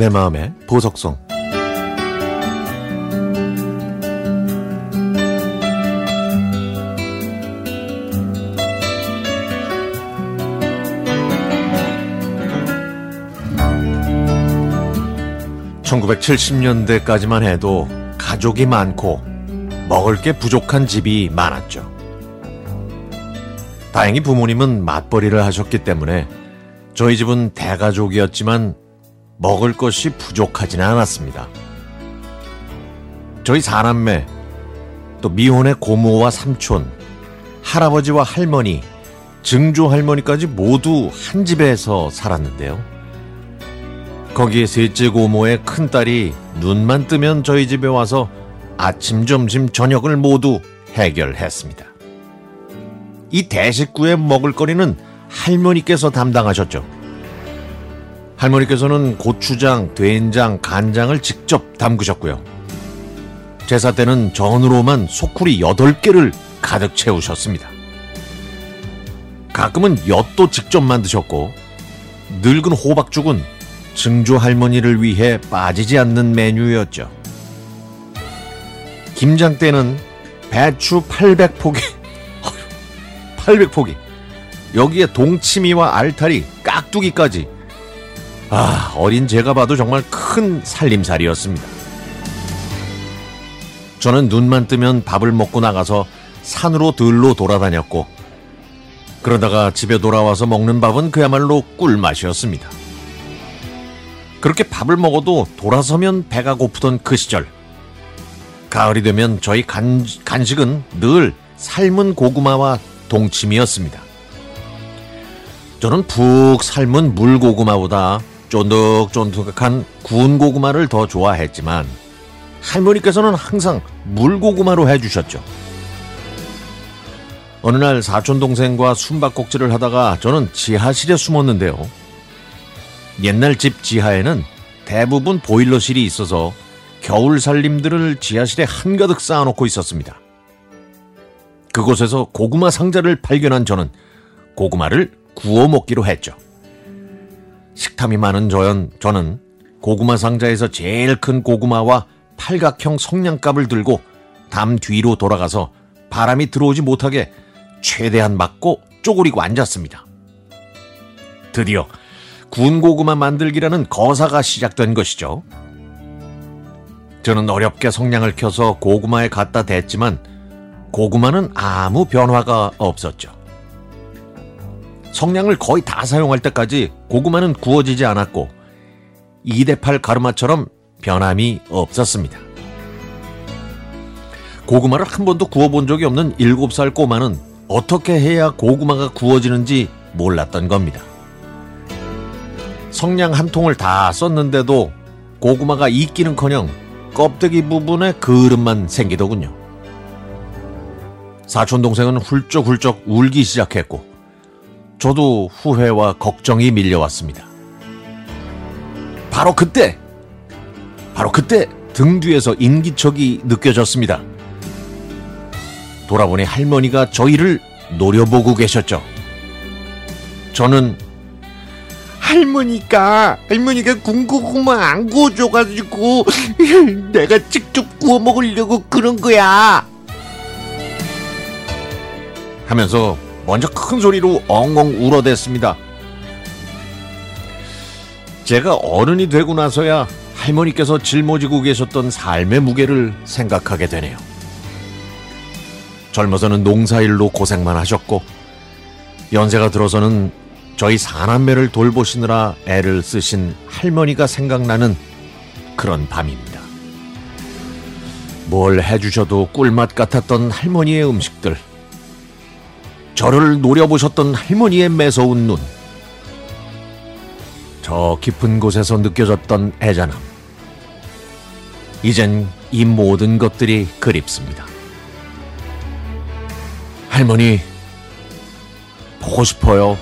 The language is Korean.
내 마음의 보석성 (1970년대까지만) 해도 가족이 많고 먹을 게 부족한 집이 많았죠. 다행히 부모님은 맞벌이를 하셨기 때문에 저희 집은 대가족이었지만 먹을 것이 부족하지는 않았습니다. 저희 사남매, 또 미혼의 고모와 삼촌, 할아버지와 할머니, 증조 할머니까지 모두 한 집에서 살았는데요. 거기에 셋째 고모의 큰 딸이 눈만 뜨면 저희 집에 와서 아침, 점심, 저녁을 모두 해결했습니다. 이 대식구의 먹을거리는 할머니께서 담당하셨죠. 할머니께서는 고추장, 된장, 간장을 직접 담그셨고요. 제사 때는 전으로만 소쿠리 8개를 가득 채우셨습니다. 가끔은 엿도 직접 만드셨고 늙은 호박죽은 증조 할머니를 위해 빠지지 않는 메뉴였죠. 김장 때는 배추 800포기 800포기 여기에 동치미와 알타리, 깍두기까지 아, 어린 제가 봐도 정말 큰 살림살이였습니다. 저는 눈만 뜨면 밥을 먹고 나가서 산으로 들로 돌아다녔고, 그러다가 집에 돌아와서 먹는 밥은 그야말로 꿀맛이었습니다. 그렇게 밥을 먹어도 돌아서면 배가 고프던 그 시절. 가을이 되면 저희 간, 간식은 늘 삶은 고구마와 동치미였습니다. 저는 푹 삶은 물고구마보다 쫀득쫀득한 구운 고구마를 더 좋아했지만 할머니께서는 항상 물고구마로 해주셨죠. 어느 날 사촌 동생과 숨바꼭질을 하다가 저는 지하실에 숨었는데요. 옛날 집 지하에는 대부분 보일러실이 있어서 겨울 살림들을 지하실에 한가득 쌓아놓고 있었습니다. 그곳에서 고구마 상자를 발견한 저는 고구마를 구워 먹기로 했죠. 식탐이 많은 저연, 저는 고구마 상자에서 제일 큰 고구마와 팔각형 성냥갑을 들고 담 뒤로 돌아가서 바람이 들어오지 못하게 최대한 막고 쪼그리고 앉았습니다. 드디어 구운 고구마 만들기라는 거사가 시작된 것이죠. 저는 어렵게 성냥을 켜서 고구마에 갖다 댔지만 고구마는 아무 변화가 없었죠. 성냥을 거의 다 사용할 때까지 고구마는 구워지지 않았고 2대8 가르마처럼 변함이 없었습니다. 고구마를 한 번도 구워본 적이 없는 7살 꼬마는 어떻게 해야 고구마가 구워지는지 몰랐던 겁니다. 성냥 한 통을 다 썼는데도 고구마가 익기는커녕 껍데기 부분에 그릇만 생기더군요. 사촌 동생은 훌쩍훌쩍 울기 시작했고 저도 후회와 걱정이 밀려왔습니다. 바로 그때, 바로 그때 등 뒤에서 인기척이 느껴졌습니다. 돌아보니 할머니가 저희를 노려보고 계셨죠. 저는 할머니가 할머니가 군고구마 안 구워줘가지고 내가 직접 구워 먹으려고 그런 거야. 하면서 먼저 큰 소리로 엉엉 울어댔습니다. 제가 어른이 되고 나서야 할머니께서 짊어지고 계셨던 삶의 무게를 생각하게 되네요. 젊어서는 농사일로 고생만 하셨고, 연세가 들어서는 저희 사남매를 돌보시느라 애를 쓰신 할머니가 생각나는 그런 밤입니다. 뭘 해주셔도 꿀맛 같았던 할머니의 음식들. 저를 노려보셨던 할머니의 매서운 눈. 저 깊은 곳에서 느껴졌던 애잔함. 이젠 이 모든 것들이 그립습니다. 할머니, 보고 싶어요.